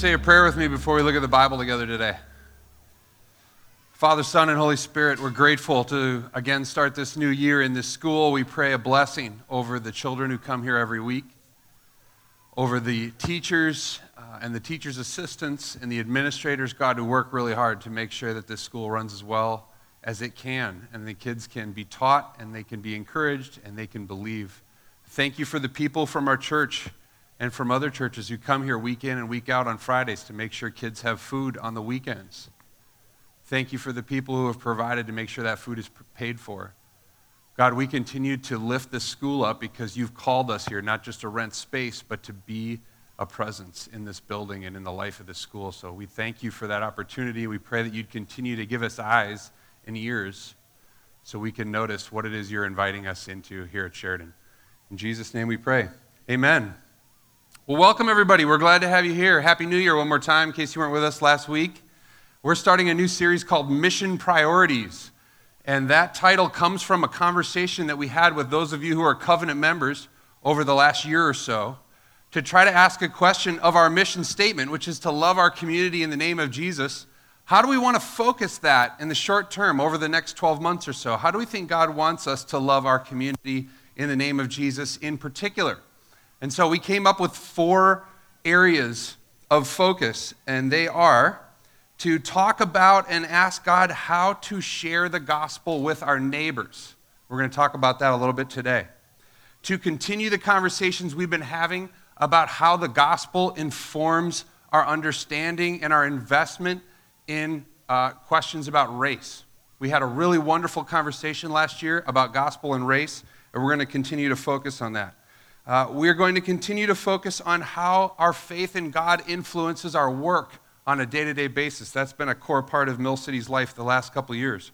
Say a prayer with me before we look at the Bible together today? Father, Son, and Holy Spirit, we're grateful to again start this new year in this school. We pray a blessing over the children who come here every week, over the teachers uh, and the teachers' assistants and the administrators, God, who work really hard to make sure that this school runs as well as it can, and the kids can be taught, and they can be encouraged, and they can believe. Thank you for the people from our church and from other churches who come here week in and week out on Fridays to make sure kids have food on the weekends. Thank you for the people who have provided to make sure that food is paid for. God, we continue to lift this school up because you've called us here not just to rent space, but to be a presence in this building and in the life of the school. So we thank you for that opportunity. We pray that you'd continue to give us eyes and ears so we can notice what it is you're inviting us into here at Sheridan. In Jesus' name we pray. Amen. Well, welcome everybody. We're glad to have you here. Happy New Year one more time in case you weren't with us last week. We're starting a new series called Mission Priorities. And that title comes from a conversation that we had with those of you who are covenant members over the last year or so to try to ask a question of our mission statement, which is to love our community in the name of Jesus how do we want to focus that in the short term over the next 12 months or so? How do we think God wants us to love our community in the name of Jesus in particular? And so we came up with four areas of focus, and they are to talk about and ask God how to share the gospel with our neighbors. We're going to talk about that a little bit today. To continue the conversations we've been having about how the gospel informs our understanding and our investment in uh, questions about race. We had a really wonderful conversation last year about gospel and race, and we're going to continue to focus on that. Uh, we're going to continue to focus on how our faith in God influences our work on a day to day basis. That's been a core part of Mill City's life the last couple years.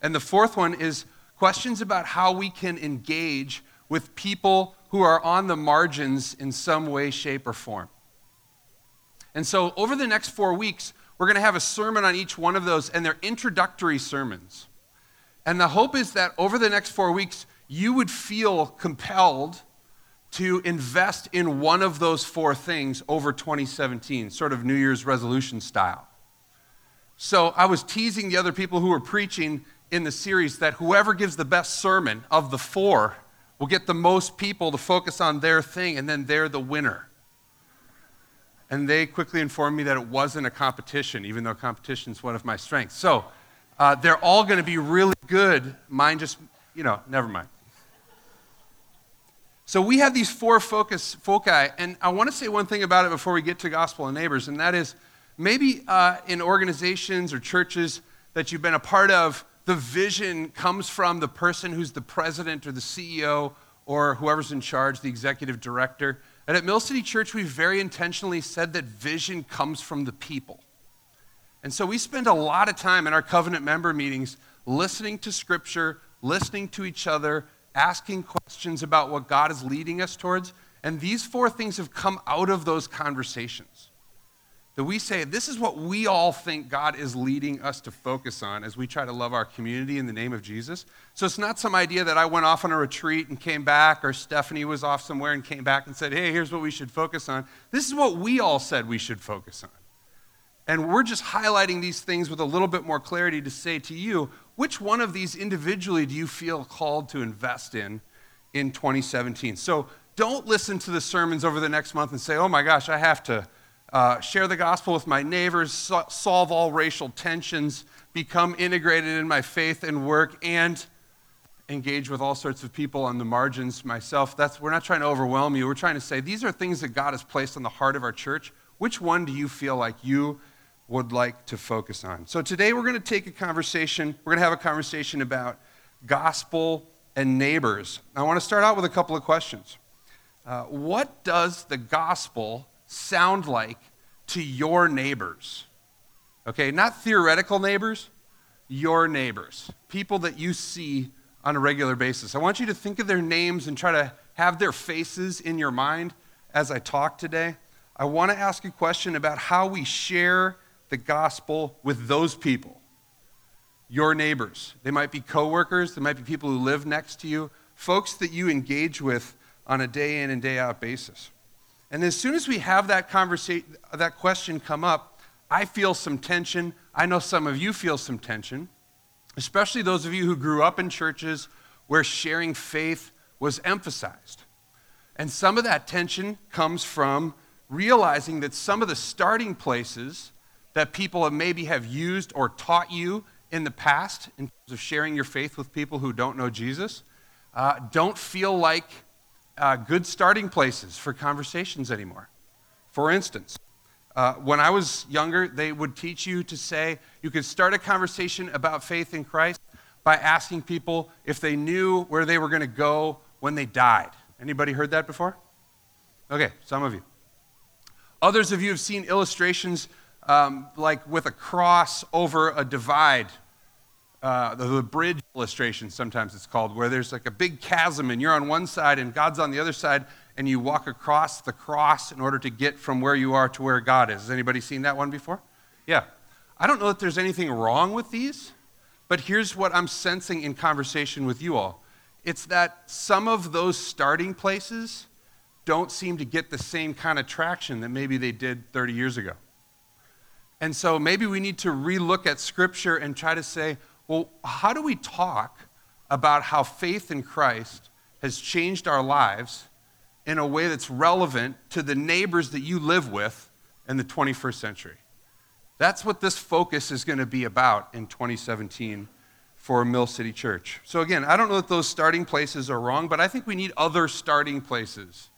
And the fourth one is questions about how we can engage with people who are on the margins in some way, shape, or form. And so, over the next four weeks, we're going to have a sermon on each one of those, and they're introductory sermons. And the hope is that over the next four weeks, you would feel compelled to invest in one of those four things over 2017, sort of New Year's resolution style. So I was teasing the other people who were preaching in the series that whoever gives the best sermon of the four will get the most people to focus on their thing, and then they're the winner and they quickly informed me that it wasn't a competition, even though competition is one of my strengths. So uh, they're all going to be really good. Mine just, you know, never mind. So we have these four focus foci, and I want to say one thing about it before we get to gospel and neighbors, and that is maybe uh, in organizations or churches that you've been a part of, the vision comes from the person who's the president or the CEO or whoever's in charge, the executive director. And at Mill City Church, we very intentionally said that vision comes from the people. And so we spend a lot of time in our covenant member meetings listening to Scripture, listening to each other, asking questions about what God is leading us towards. And these four things have come out of those conversations that we say, this is what we all think God is leading us to focus on as we try to love our community in the name of Jesus. So it's not some idea that I went off on a retreat and came back, or Stephanie was off somewhere and came back and said, hey, here's what we should focus on. This is what we all said we should focus on. And we're just highlighting these things with a little bit more clarity to say to you, which one of these individually do you feel called to invest in in 2017? So don't listen to the sermons over the next month and say, oh my gosh, I have to uh, share the gospel with my neighbors, so- solve all racial tensions, become integrated in my faith and work, and engage with all sorts of people on the margins myself. That's, we're not trying to overwhelm you. We're trying to say these are things that God has placed on the heart of our church. Which one do you feel like you would like to focus on? So today we're going to take a conversation, we're going to have a conversation about gospel and neighbors. I want to start out with a couple of questions. Uh, what does the gospel sound like to your neighbors? Okay, not theoretical neighbors, your neighbors, people that you see on a regular basis. I want you to think of their names and try to have their faces in your mind as I talk today. I want to ask a question about how we share the gospel with those people, your neighbors. They might be coworkers, they might be people who live next to you, folks that you engage with on a day in and day out basis. And as soon as we have that conversation, that question come up, I feel some tension. I know some of you feel some tension, especially those of you who grew up in churches where sharing faith was emphasized. And some of that tension comes from realizing that some of the starting places that people have maybe have used or taught you in the past in terms of sharing your faith with people who don't know Jesus uh, don't feel like uh, good starting places for conversations anymore. For instance, uh, when I was younger, they would teach you to say you could start a conversation about faith in Christ by asking people if they knew where they were going to go when they died. Anybody heard that before? Okay, some of you. Others of you have seen illustrations um, like with a cross over a divide uh, the, the, bridge illustration, sometimes it's called, where there's like a big chasm and you're on one side and God's on the other side, and you walk across the cross in order to get from where you are to where God is. Has anybody seen that one before? Yeah. I don't know that there's anything wrong with these, but here's what I'm sensing in conversation with you all it's that some of those starting places don't seem to get the same kind of traction that maybe they did 30 years ago. And so maybe we need to relook at Scripture and try to say, well, how do we talk about how faith in Christ has changed our lives in a way that's relevant to the neighbors that you live with in the 21st century? That's what this focus is going to be about in 2017 for Mill City Church. So, again, I don't know that those starting places are wrong, but I think we need other starting places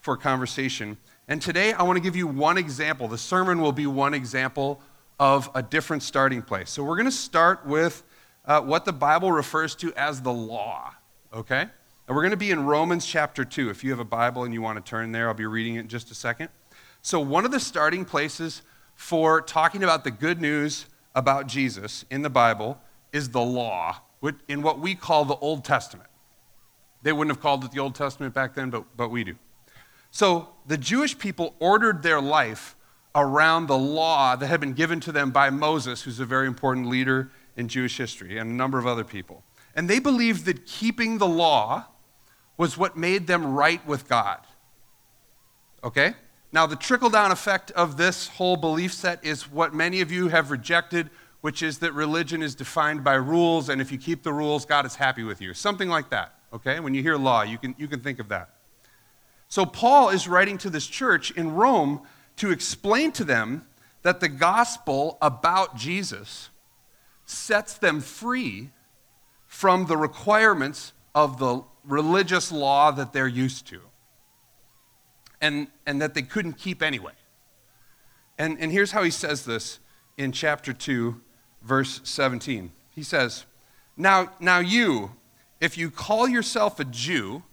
for conversation. And today, I want to give you one example. The sermon will be one example of a different starting place. So we're going to start with uh, what the Bible refers to as the law, okay? And we're going to be in Romans chapter 2. If you have a Bible and you want to turn there, I'll be reading it in just a second. So, one of the starting places for talking about the good news about Jesus in the Bible is the law, in what we call the Old Testament. They wouldn't have called it the Old Testament back then, but, but we do. So, the Jewish people ordered their life around the law that had been given to them by Moses, who's a very important leader in Jewish history, and a number of other people. And they believed that keeping the law was what made them right with God. Okay? Now, the trickle down effect of this whole belief set is what many of you have rejected, which is that religion is defined by rules, and if you keep the rules, God is happy with you. Something like that. Okay? When you hear law, you can, you can think of that. So, Paul is writing to this church in Rome to explain to them that the gospel about Jesus sets them free from the requirements of the religious law that they're used to and, and that they couldn't keep anyway. And, and here's how he says this in chapter 2, verse 17. He says, now, now you, if you call yourself a Jew,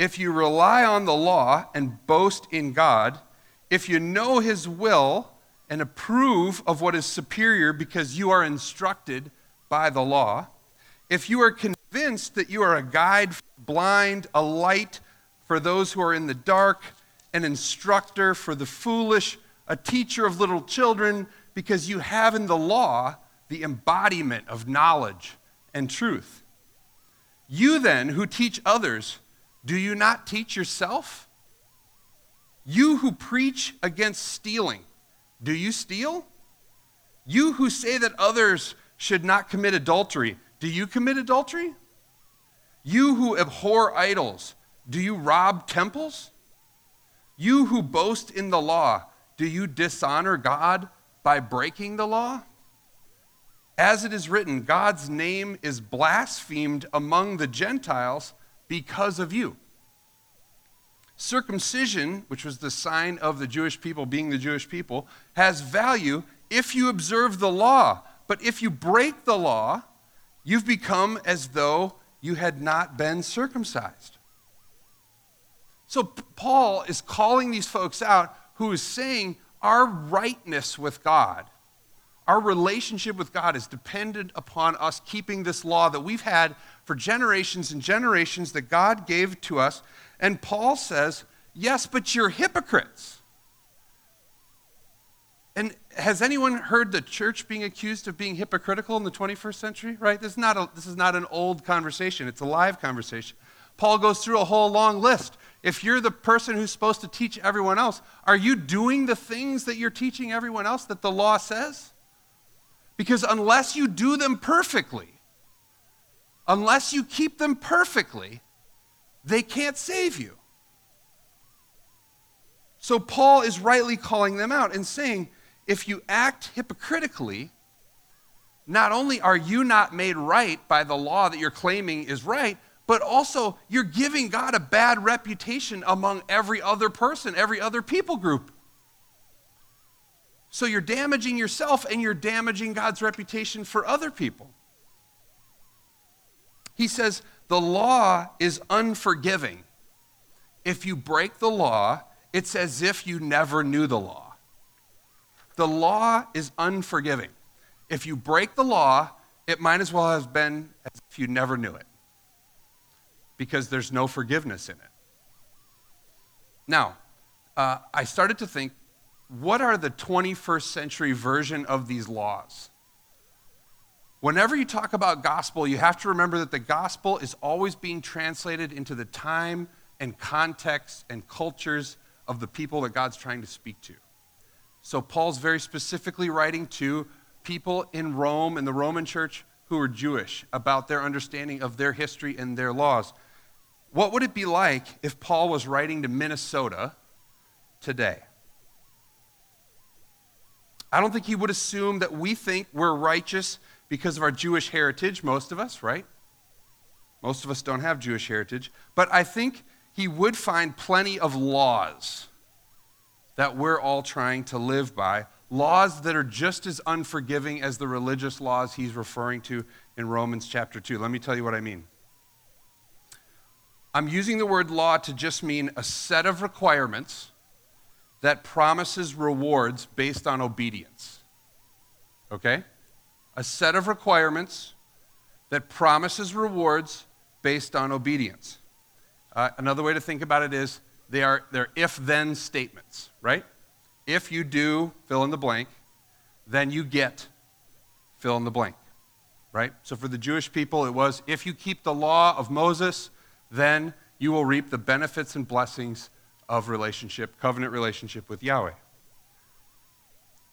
if you rely on the law and boast in God, if you know his will and approve of what is superior because you are instructed by the law, if you are convinced that you are a guide blind, a light for those who are in the dark, an instructor for the foolish, a teacher of little children, because you have in the law the embodiment of knowledge and truth. You then, who teach others, do you not teach yourself? You who preach against stealing, do you steal? You who say that others should not commit adultery, do you commit adultery? You who abhor idols, do you rob temples? You who boast in the law, do you dishonor God by breaking the law? As it is written, God's name is blasphemed among the Gentiles because of you. Circumcision, which was the sign of the Jewish people being the Jewish people, has value if you observe the law. But if you break the law, you've become as though you had not been circumcised. So Paul is calling these folks out who is saying our rightness with God, our relationship with God is dependent upon us keeping this law that we've had for generations and generations that God gave to us and Paul says, Yes, but you're hypocrites. And has anyone heard the church being accused of being hypocritical in the 21st century? Right? This is not, a, this is not an old conversation, it's a live conversation. Paul goes through a whole long list. If you're the person who's supposed to teach everyone else, are you doing the things that you're teaching everyone else that the law says? Because unless you do them perfectly, unless you keep them perfectly, they can't save you. So Paul is rightly calling them out and saying, if you act hypocritically, not only are you not made right by the law that you're claiming is right, but also you're giving God a bad reputation among every other person, every other people group. So you're damaging yourself and you're damaging God's reputation for other people. He says, the law is unforgiving. If you break the law, it's as if you never knew the law. The law is unforgiving. If you break the law, it might as well have been as if you never knew it because there's no forgiveness in it. Now, uh, I started to think what are the 21st century version of these laws? Whenever you talk about gospel, you have to remember that the gospel is always being translated into the time and context and cultures of the people that God's trying to speak to. So Paul's very specifically writing to people in Rome, in the Roman church, who are Jewish about their understanding of their history and their laws. What would it be like if Paul was writing to Minnesota today? I don't think he would assume that we think we're righteous because of our Jewish heritage, most of us, right? Most of us don't have Jewish heritage. But I think he would find plenty of laws that we're all trying to live by, laws that are just as unforgiving as the religious laws he's referring to in Romans chapter 2. Let me tell you what I mean. I'm using the word law to just mean a set of requirements that promises rewards based on obedience. Okay? A set of requirements that promises rewards based on obedience. Uh, another way to think about it is they are they're if then statements, right? If you do fill in the blank, then you get fill in the blank, right? So for the Jewish people, it was if you keep the law of Moses, then you will reap the benefits and blessings of relationship, covenant relationship with Yahweh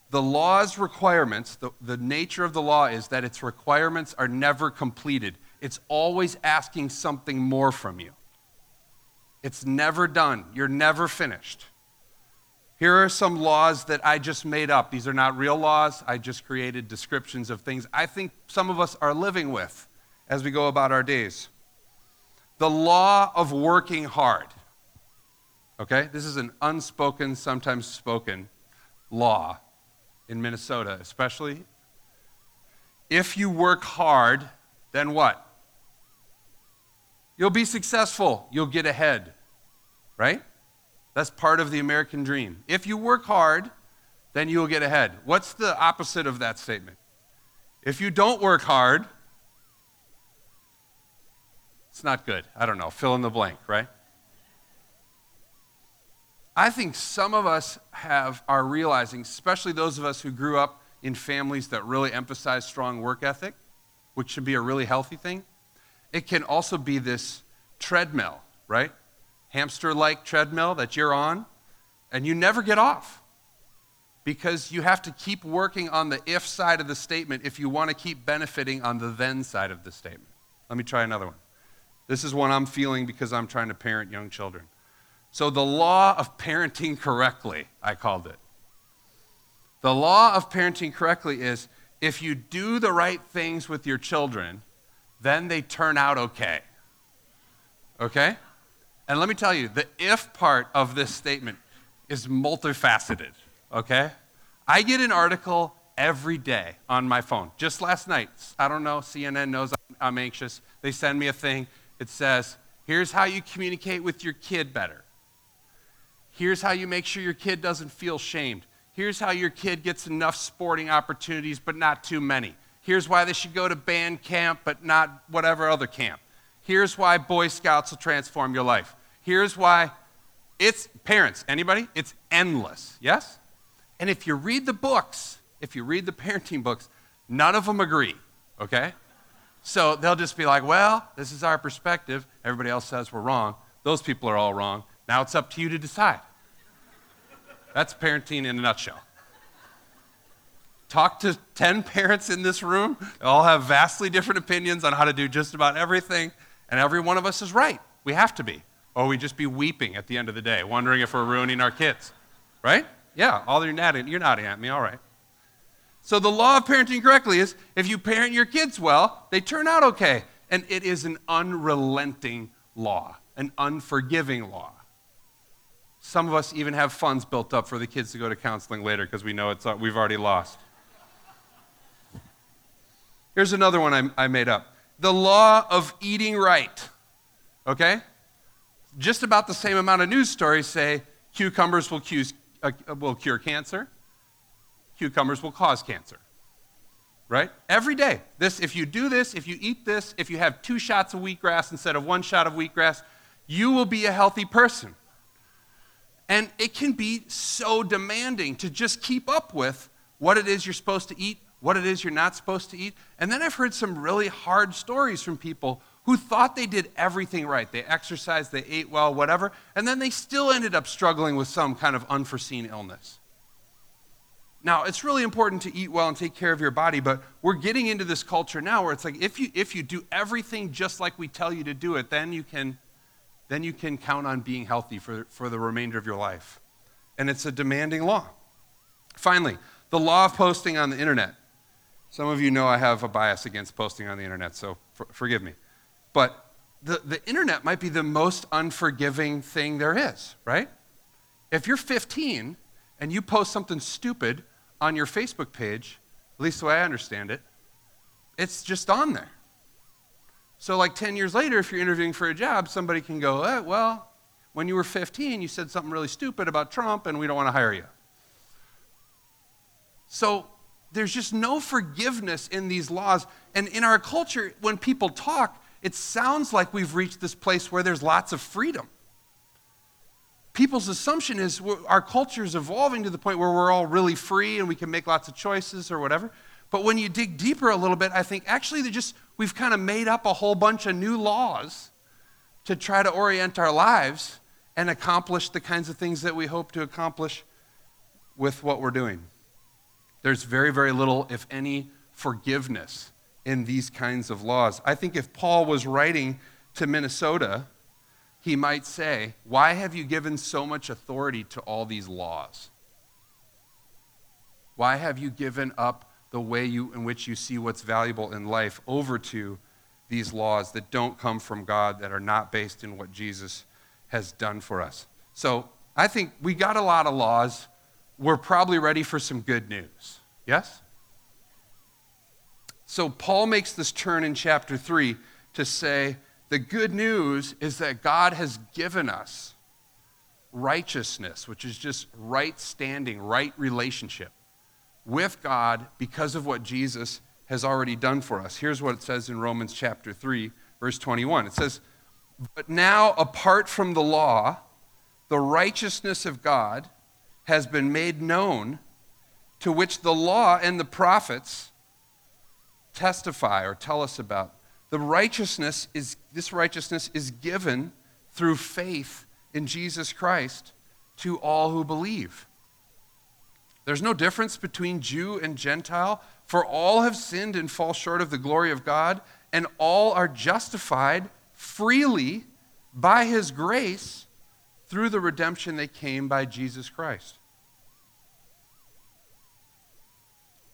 the law's requirements, the, the nature of the law is that its requirements are never completed. It's always asking something more from you. It's never done. You're never finished. Here are some laws that I just made up. These are not real laws. I just created descriptions of things I think some of us are living with as we go about our days. The law of working hard. Okay? This is an unspoken, sometimes spoken law in Minnesota, especially. If you work hard, then what? You'll be successful. You'll get ahead. Right? That's part of the American dream. If you work hard, then you'll get ahead. What's the opposite of that statement? If you don't work hard, it's not good. I don't know. Fill in the blank, right? I think some of us have are realizing, especially those of us who grew up in families that really emphasize strong work ethic, which should be a really healthy thing. It can also be this treadmill, right? Hamster like treadmill that you're on, and you never get off because you have to keep working on the if side of the statement if you want to keep benefiting on the then side of the statement. Let me try another one. This is one I'm feeling because I'm trying to parent young children. So, the law of parenting correctly, I called it. The law of parenting correctly is if you do the right things with your children, then they turn out okay. Okay? And let me tell you, the if part of this statement is multifaceted. Okay? I get an article every day on my phone. Just last night, I don't know, CNN knows I'm anxious. They send me a thing. It says, here's how you communicate with your kid better. Here's how you make sure your kid doesn't feel shamed. Here's how your kid gets enough sporting opportunities, but not too many. Here's why they should go to band camp, but not whatever other camp. Here's why Boy Scouts will transform your life. Here's why it's parents, anybody? It's endless, yes? And if you read the books, if you read the parenting books, none of them agree, okay? So they'll just be like, well, this is our perspective. Everybody else says we're wrong. Those people are all wrong. Now it's up to you to decide. That's parenting in a nutshell. Talk to 10 parents in this room. They all have vastly different opinions on how to do just about everything, and every one of us is right. We have to be. Or we just be weeping at the end of the day, wondering if we're ruining our kids. Right? Yeah, all you're nodding, you're nodding at me, all right. So the law of parenting correctly is if you parent your kids well, they turn out okay. And it is an unrelenting law, an unforgiving law. Some of us even have funds built up for the kids to go to counseling later because we know it's, uh, we've already lost. Here's another one I, I made up the law of eating right. Okay? Just about the same amount of news stories say cucumbers will, uh, will cure cancer, cucumbers will cause cancer. Right? Every day. This, if you do this, if you eat this, if you have two shots of wheatgrass instead of one shot of wheatgrass, you will be a healthy person. And it can be so demanding to just keep up with what it is you're supposed to eat what it is you're not supposed to eat. And then I've heard some really hard stories from people who thought they did everything right. They exercised, they ate well, whatever, and then they still ended up struggling with some kind of unforeseen illness. Now, it's really important to eat well and take care of your body, but we're getting into this culture now where it's like if you, if you do everything just like we tell you to do it, then you can, then you can count on being healthy for, for the remainder of your life. And it's a demanding law. Finally, the law of posting on the internet. Some of you know I have a bias against posting on the internet, so for, forgive me. But the, the internet might be the most unforgiving thing there is, right? If you're 15 and you post something stupid on your Facebook page, at least the way I understand it, it's just on there. So, like 10 years later, if you're interviewing for a job, somebody can go, eh, Well, when you were 15, you said something really stupid about Trump, and we don't want to hire you. So, there's just no forgiveness in these laws. And in our culture, when people talk, it sounds like we've reached this place where there's lots of freedom. People's assumption is our culture is evolving to the point where we're all really free and we can make lots of choices or whatever. But when you dig deeper a little bit, I think actually they just we've kind of made up a whole bunch of new laws to try to orient our lives and accomplish the kinds of things that we hope to accomplish with what we're doing. There's very, very little, if any, forgiveness in these kinds of laws. I think if Paul was writing to Minnesota, he might say, Why have you given so much authority to all these laws? Why have you given up the way you, in which you see what's valuable in life over to these laws that don't come from God, that are not based in what Jesus has done for us? So I think we got a lot of laws we're probably ready for some good news. Yes? So Paul makes this turn in chapter 3 to say the good news is that God has given us righteousness, which is just right standing, right relationship with God because of what Jesus has already done for us. Here's what it says in Romans chapter 3, verse 21. It says, But now, apart from the law, the righteousness of God has been made known, to which the law and the prophets testify or tell us about. The righteousness is, this righteousness is given through faith in Jesus Christ to all who believe. There's no difference between Jew and Gentile, for all have sinned and fall short of the glory of God, and all are justified freely by his grace through the redemption that came by Jesus Christ.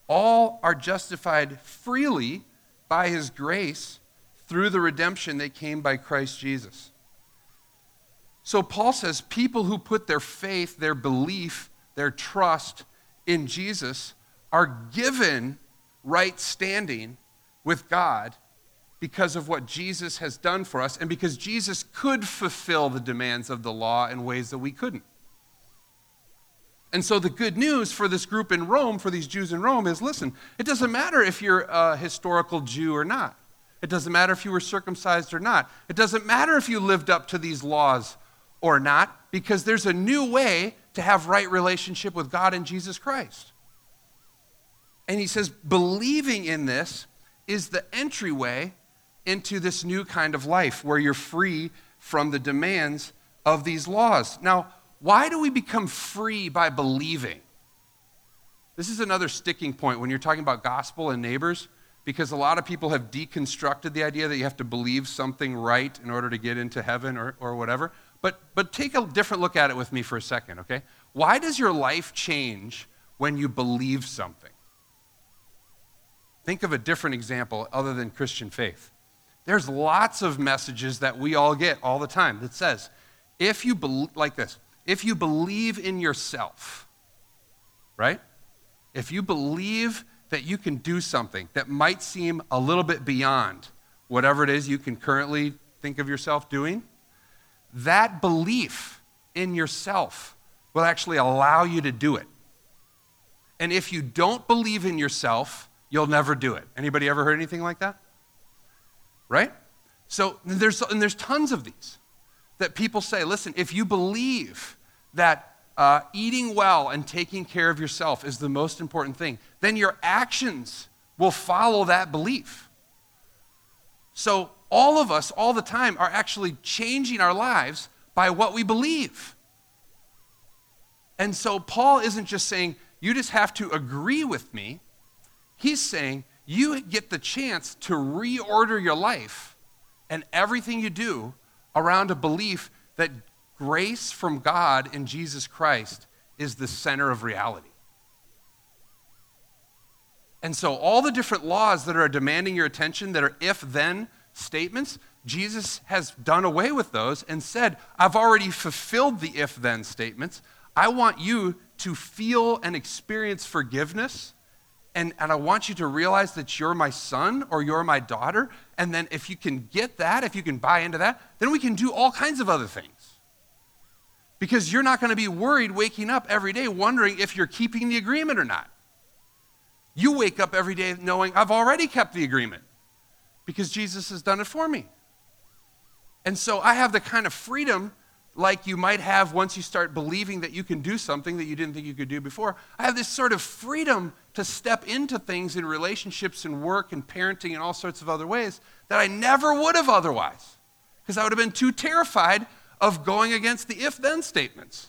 All are justified freely by his grace through the redemption that came by Christ Jesus. So Paul says people who put their faith, their belief, their trust in Jesus are given right standing with God because of what Jesus has done for us and because Jesus could fulfill the demands of the law in ways that we couldn't. And so the good news for this group in Rome, for these Jews in Rome, is listen, it doesn't matter if you're a historical Jew or not. It doesn't matter if you were circumcised or not. It doesn't matter if you lived up to these laws or not, because there's a new way to have right relationship with God and Jesus Christ. And he says, believing in this is the entryway into this new kind of life where you're free from the demands of these laws. Now, why do we become free by believing? This is another sticking point when you're talking about gospel and neighbors, because a lot of people have deconstructed the idea that you have to believe something right in order to get into heaven or, or whatever. But, but take a different look at it with me for a second, okay? Why does your life change when you believe something? Think of a different example other than Christian faith. There's lots of messages that we all get all the time that says, if you believe, like this, if you believe in yourself, right? If you believe that you can do something that might seem a little bit beyond whatever it is you can currently think of yourself doing, that belief in yourself will actually allow you to do it. And if you don't believe in yourself, you'll never do it. Anybody ever heard anything like that? Right? So there's and there's tons of these that people say, listen, if you believe that uh, eating well and taking care of yourself is the most important thing, then your actions will follow that belief. So, all of us, all the time, are actually changing our lives by what we believe. And so, Paul isn't just saying, you just have to agree with me. He's saying, you get the chance to reorder your life and everything you do around a belief that grace from God in Jesus Christ is the center of reality. And so, all the different laws that are demanding your attention, that are if then statements, Jesus has done away with those and said, I've already fulfilled the if then statements. I want you to feel and experience forgiveness. And, and I want you to realize that you're my son or you're my daughter. And then, if you can get that, if you can buy into that, then we can do all kinds of other things because you're not going to be worried waking up every day wondering if you're keeping the agreement or not. You wake up every day knowing, I've already kept the agreement because Jesus has done it for me. And so I have the kind of freedom like you might have once you start believing that you can do something that you didn't think you could do before. I have this sort of freedom to step into things in relationships and work and parenting and all sorts of other ways that I never would have otherwise because I would have been too terrified of going against the if then statements.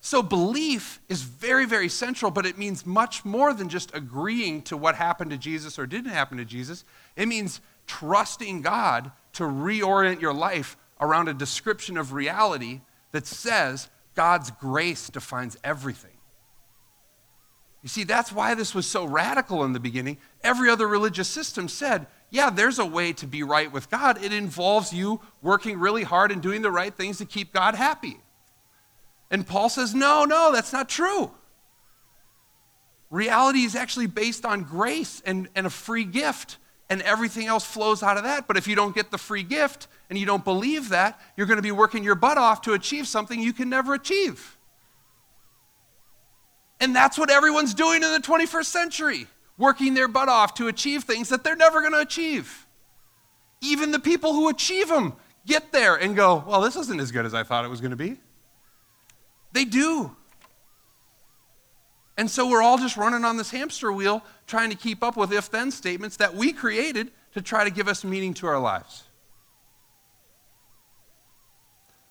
So, belief is very, very central, but it means much more than just agreeing to what happened to Jesus or didn't happen to Jesus. It means trusting God to reorient your life around a description of reality that says God's grace defines everything. You see, that's why this was so radical in the beginning. Every other religious system said yeah, there's a way to be right with God. It involves you working really hard and doing the right things to keep God happy. And Paul says, no, no, that's not true. Reality is actually based on grace and, and a free gift, and everything else flows out of that. But if you don't get the free gift and you don't believe that, you're going to be working your butt off to achieve something you can never achieve. And that's what everyone's doing in the 21st century working their butt off to achieve things that they're never going to achieve. Even the people who achieve them get there and go, well, this isn't as good as I thought it was going to be. They do. And so we're all just running on this hamster wheel trying to keep up with if then statements that we created to try to give us meaning to our lives.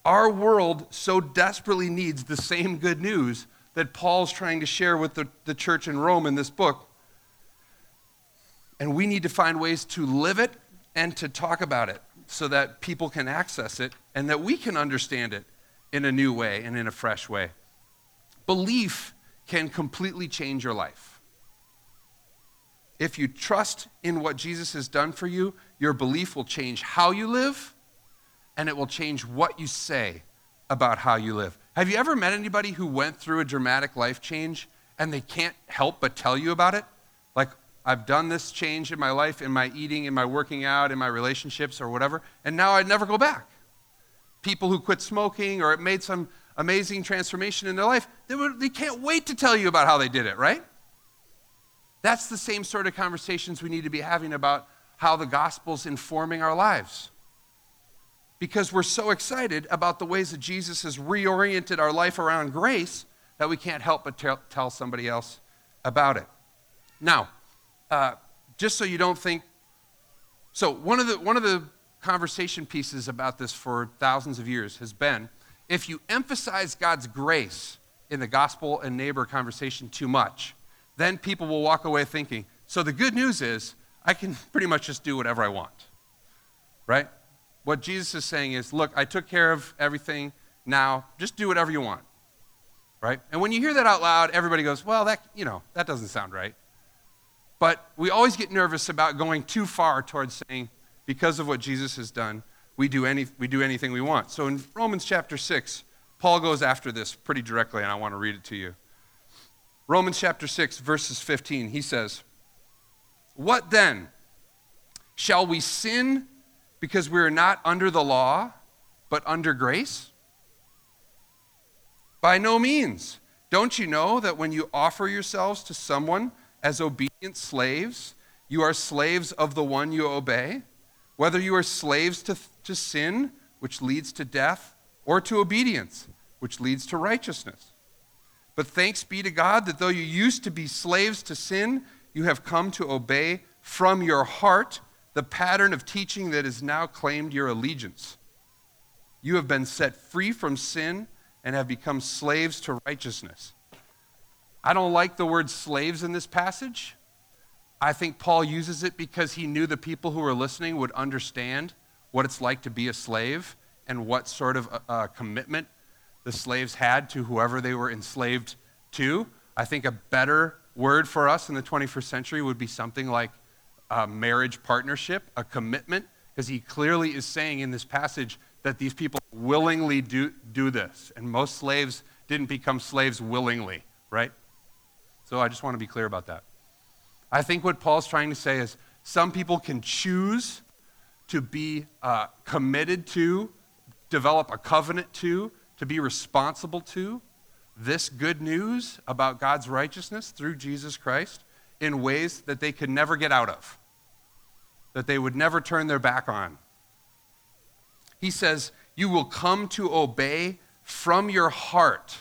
Our world so desperately needs the same good news that Paul's trying to share with the, the church in Rome in this book and we need to find ways to live it and to talk about it so that people can access it and that we can understand it in a new way and in a fresh way. Belief can completely change your life. If you trust in what Jesus has done for you, your belief will change how you live and it will change what you say about how you live. Have you ever met anybody who went through a dramatic life change and they can't help but tell you about it? Like, I've done this change in my life, in my eating, in my working out, in my relationships, or whatever, and now I'd never go back. People who quit smoking or it made some amazing transformation in their life, they, would, they can't wait to tell you about how they did it, right? That's the same sort of conversations we need to be having about how the gospel's informing our lives. Because we're so excited about the ways that Jesus has reoriented our life around grace that we can't help but tell, tell somebody else about it. Now, uh, just so you don't think So, one of the, one of the conversation pieces about this for thousands of years has been if you emphasize God's grace in the gospel and neighbor conversation too much, then people will walk away thinking, so the good news is I can pretty much just do whatever I want. Right? What Jesus is saying is, look, I took care of everything. Now, just do whatever you want. Right? And when you hear that out loud, everybody goes, well, that, you know, that doesn't sound right. But we always get nervous about going too far towards saying, because of what Jesus has done, we do, any, we do anything we want. So in Romans chapter 6, Paul goes after this pretty directly, and I want to read it to you. Romans chapter 6, verses 15, he says, What then? Shall we sin because we are not under the law, but under grace? By no means. Don't you know that when you offer yourselves to someone as obedient slaves, you are slaves of the one you obey? Whether you are slaves to, to sin, which leads to death, or to obedience, which leads to righteousness. But thanks be to God that though you used to be slaves to sin, you have come to obey from your heart the pattern of teaching that has now claimed your allegiance. You have been set free from sin and have become slaves to righteousness. I don't like the word slaves in this passage. I think Paul uses it because he knew the people who were listening would understand what it's like to be a slave and what sort of uh, uh, commitment the slaves had to whoever they were enslaved to. I think a better word for us in the 21st century would be something like a marriage partnership, a commitment, because he clearly is saying in this passage that these people willingly do, do this. And most slaves didn't become slaves willingly, right? So I just want to be clear about that. I think what Paul's trying to say is some people can choose to be uh, committed to, develop a covenant to, to be responsible to this good news about God's righteousness through Jesus Christ in ways that they could never get out of, that they would never turn their back on. He says, You will come to obey from your heart.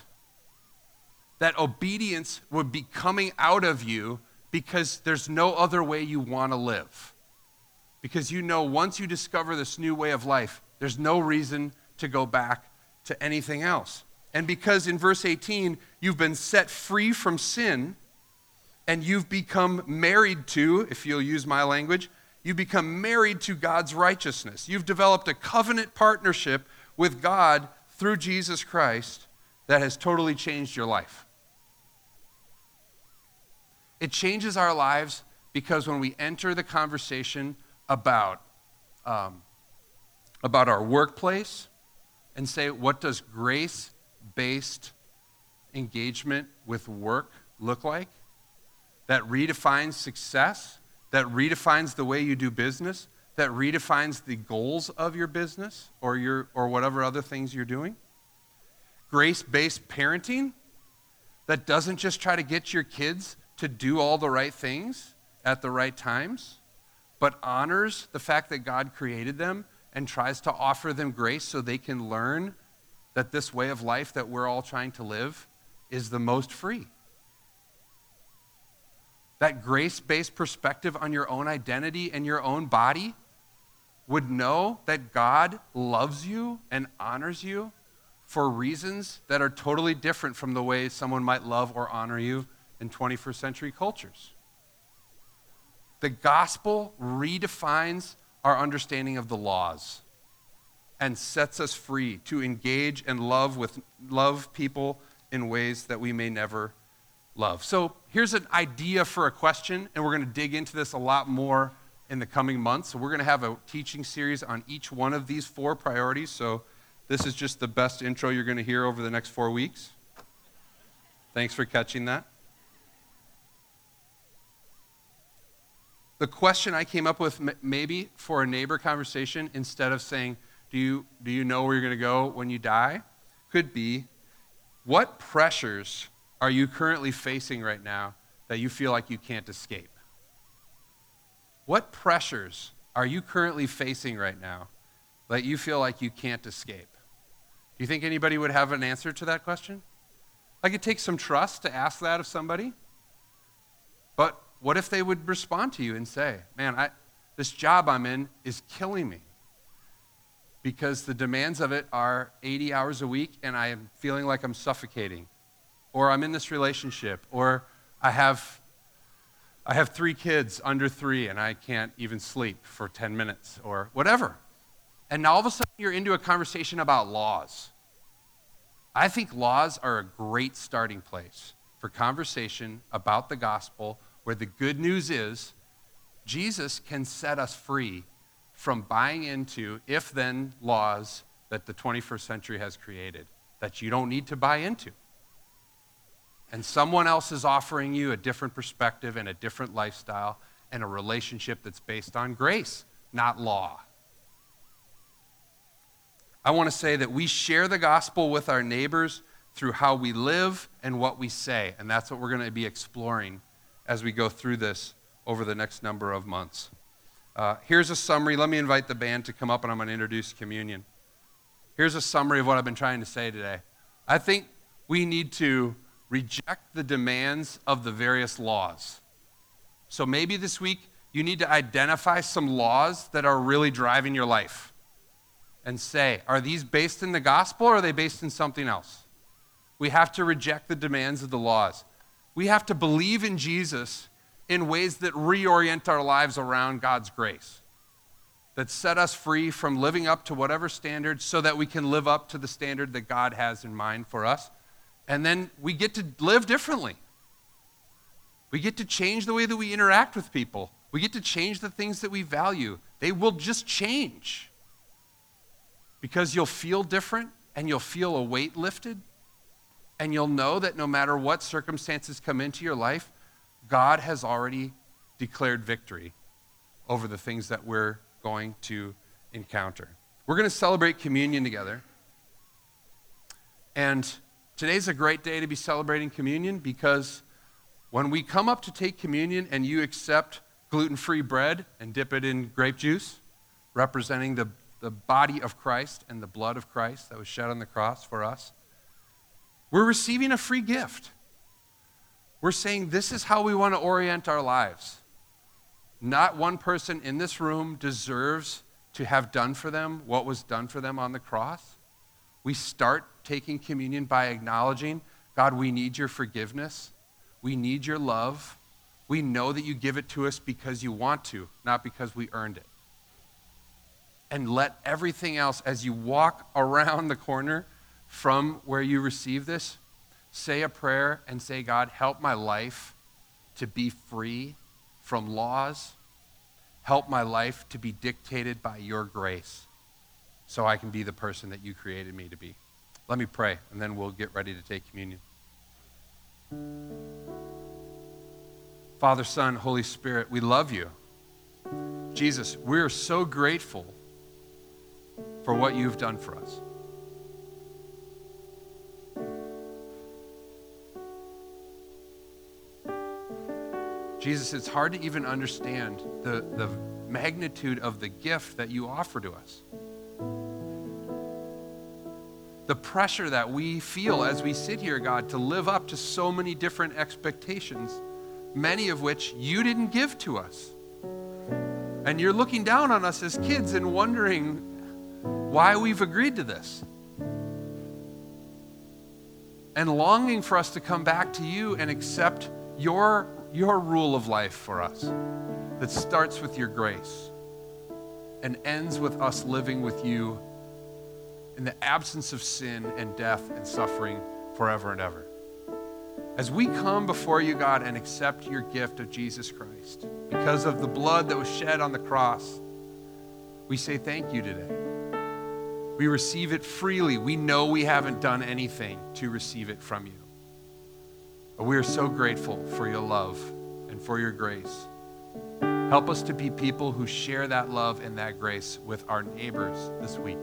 That obedience would be coming out of you because there's no other way you want to live. Because you know once you discover this new way of life, there's no reason to go back to anything else. And because in verse 18, you've been set free from sin and you've become married to, if you'll use my language, you become married to God's righteousness. You've developed a covenant partnership with God through Jesus Christ that has totally changed your life. It changes our lives because when we enter the conversation about, um, about our workplace and say, what does grace based engagement with work look like? That redefines success, that redefines the way you do business, that redefines the goals of your business or, your, or whatever other things you're doing. Grace based parenting that doesn't just try to get your kids to do all the right things at the right times, but honors the fact that God created them and tries to offer them grace so they can learn that this way of life that we're all trying to live is the most free. That grace based perspective on your own identity and your own body would know that God loves you and honors you for reasons that are totally different from the way someone might love or honor you in 21st century cultures. The gospel redefines our understanding of the laws and sets us free to engage and love with love people in ways that we may never love. So, here's an idea for a question and we're going to dig into this a lot more in the coming months. So, we're going to have a teaching series on each one of these four priorities. So, this is just the best intro you're going to hear over the next 4 weeks. Thanks for catching that. The question I came up with maybe for a neighbor conversation instead of saying, do you, do you know where you're going to go when you die? Could be, what pressures are you currently facing right now that you feel like you can't escape? What pressures are you currently facing right now that you feel like you can't escape? Do you think anybody would have an answer to that question? Like it takes some trust to ask that of somebody. But what if they would respond to you and say, Man, I, this job I'm in is killing me because the demands of it are 80 hours a week and I am feeling like I'm suffocating. Or I'm in this relationship, or I have I have three kids under three and I can't even sleep for 10 minutes or whatever. And now all of a sudden you're into a conversation about laws. I think laws are a great starting place for conversation about the gospel where the good news is Jesus can set us free from buying into if then laws that the 21st century has created that you don't need to buy into. And someone else is offering you a different perspective and a different lifestyle and a relationship that's based on grace, not law. I want to say that we share the gospel with our neighbors through how we live and what we say. And that's what we're going to be exploring as we go through this over the next number of months. Uh, here's a summary. Let me invite the band to come up and I'm going to introduce communion. Here's a summary of what I've been trying to say today. I think we need to reject the demands of the various laws. So maybe this week you need to identify some laws that are really driving your life and say, are these based in the gospel or are they based in something else? We have to reject the demands of the laws. We have to believe in Jesus in ways that reorient our lives around God's grace, that set us free from living up to whatever standard so that we can live up to the standard that God has in mind for us. And then we get to live differently. We get to change the way that we interact with people. We get to change the things that we value. They will just change because you'll feel different and you'll feel a weight lifted. And you'll know that no matter what circumstances come into your life, God has already declared victory over the things that we're going to encounter. We're going to celebrate communion together. And today's a great day to be celebrating communion because when we come up to take communion and you accept gluten free bread and dip it in grape juice, representing the the body of Christ and the blood of Christ that was shed on the cross for us, we're receiving a free gift. We're saying this is how we want to orient our lives. Not one person in this room deserves to have done for them what was done for them on the cross. We start taking communion by acknowledging God, we need your forgiveness. We need your love. We know that you give it to us because you want to, not because we earned it and let everything else, as you walk around the corner from where you receive this, say a prayer and say, God, help my life to be free from laws. Help my life to be dictated by your grace so I can be the person that you created me to be. Let me pray, and then we'll get ready to take communion. Father, Son, Holy Spirit, we love you. Jesus, we're so grateful for what you've done for us. Jesus, it's hard to even understand the, the magnitude of the gift that you offer to us. The pressure that we feel as we sit here, God, to live up to so many different expectations, many of which you didn't give to us. And you're looking down on us as kids and wondering why we've agreed to this. And longing for us to come back to you and accept your, your rule of life for us that starts with your grace and ends with us living with you in the absence of sin and death and suffering forever and ever. As we come before you, God, and accept your gift of Jesus Christ, because of the blood that was shed on the cross, we say thank you today. We receive it freely. We know we haven't done anything to receive it from you. We are so grateful for your love and for your grace. Help us to be people who share that love and that grace with our neighbors this week.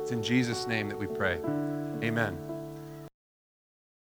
It's in Jesus' name that we pray. Amen.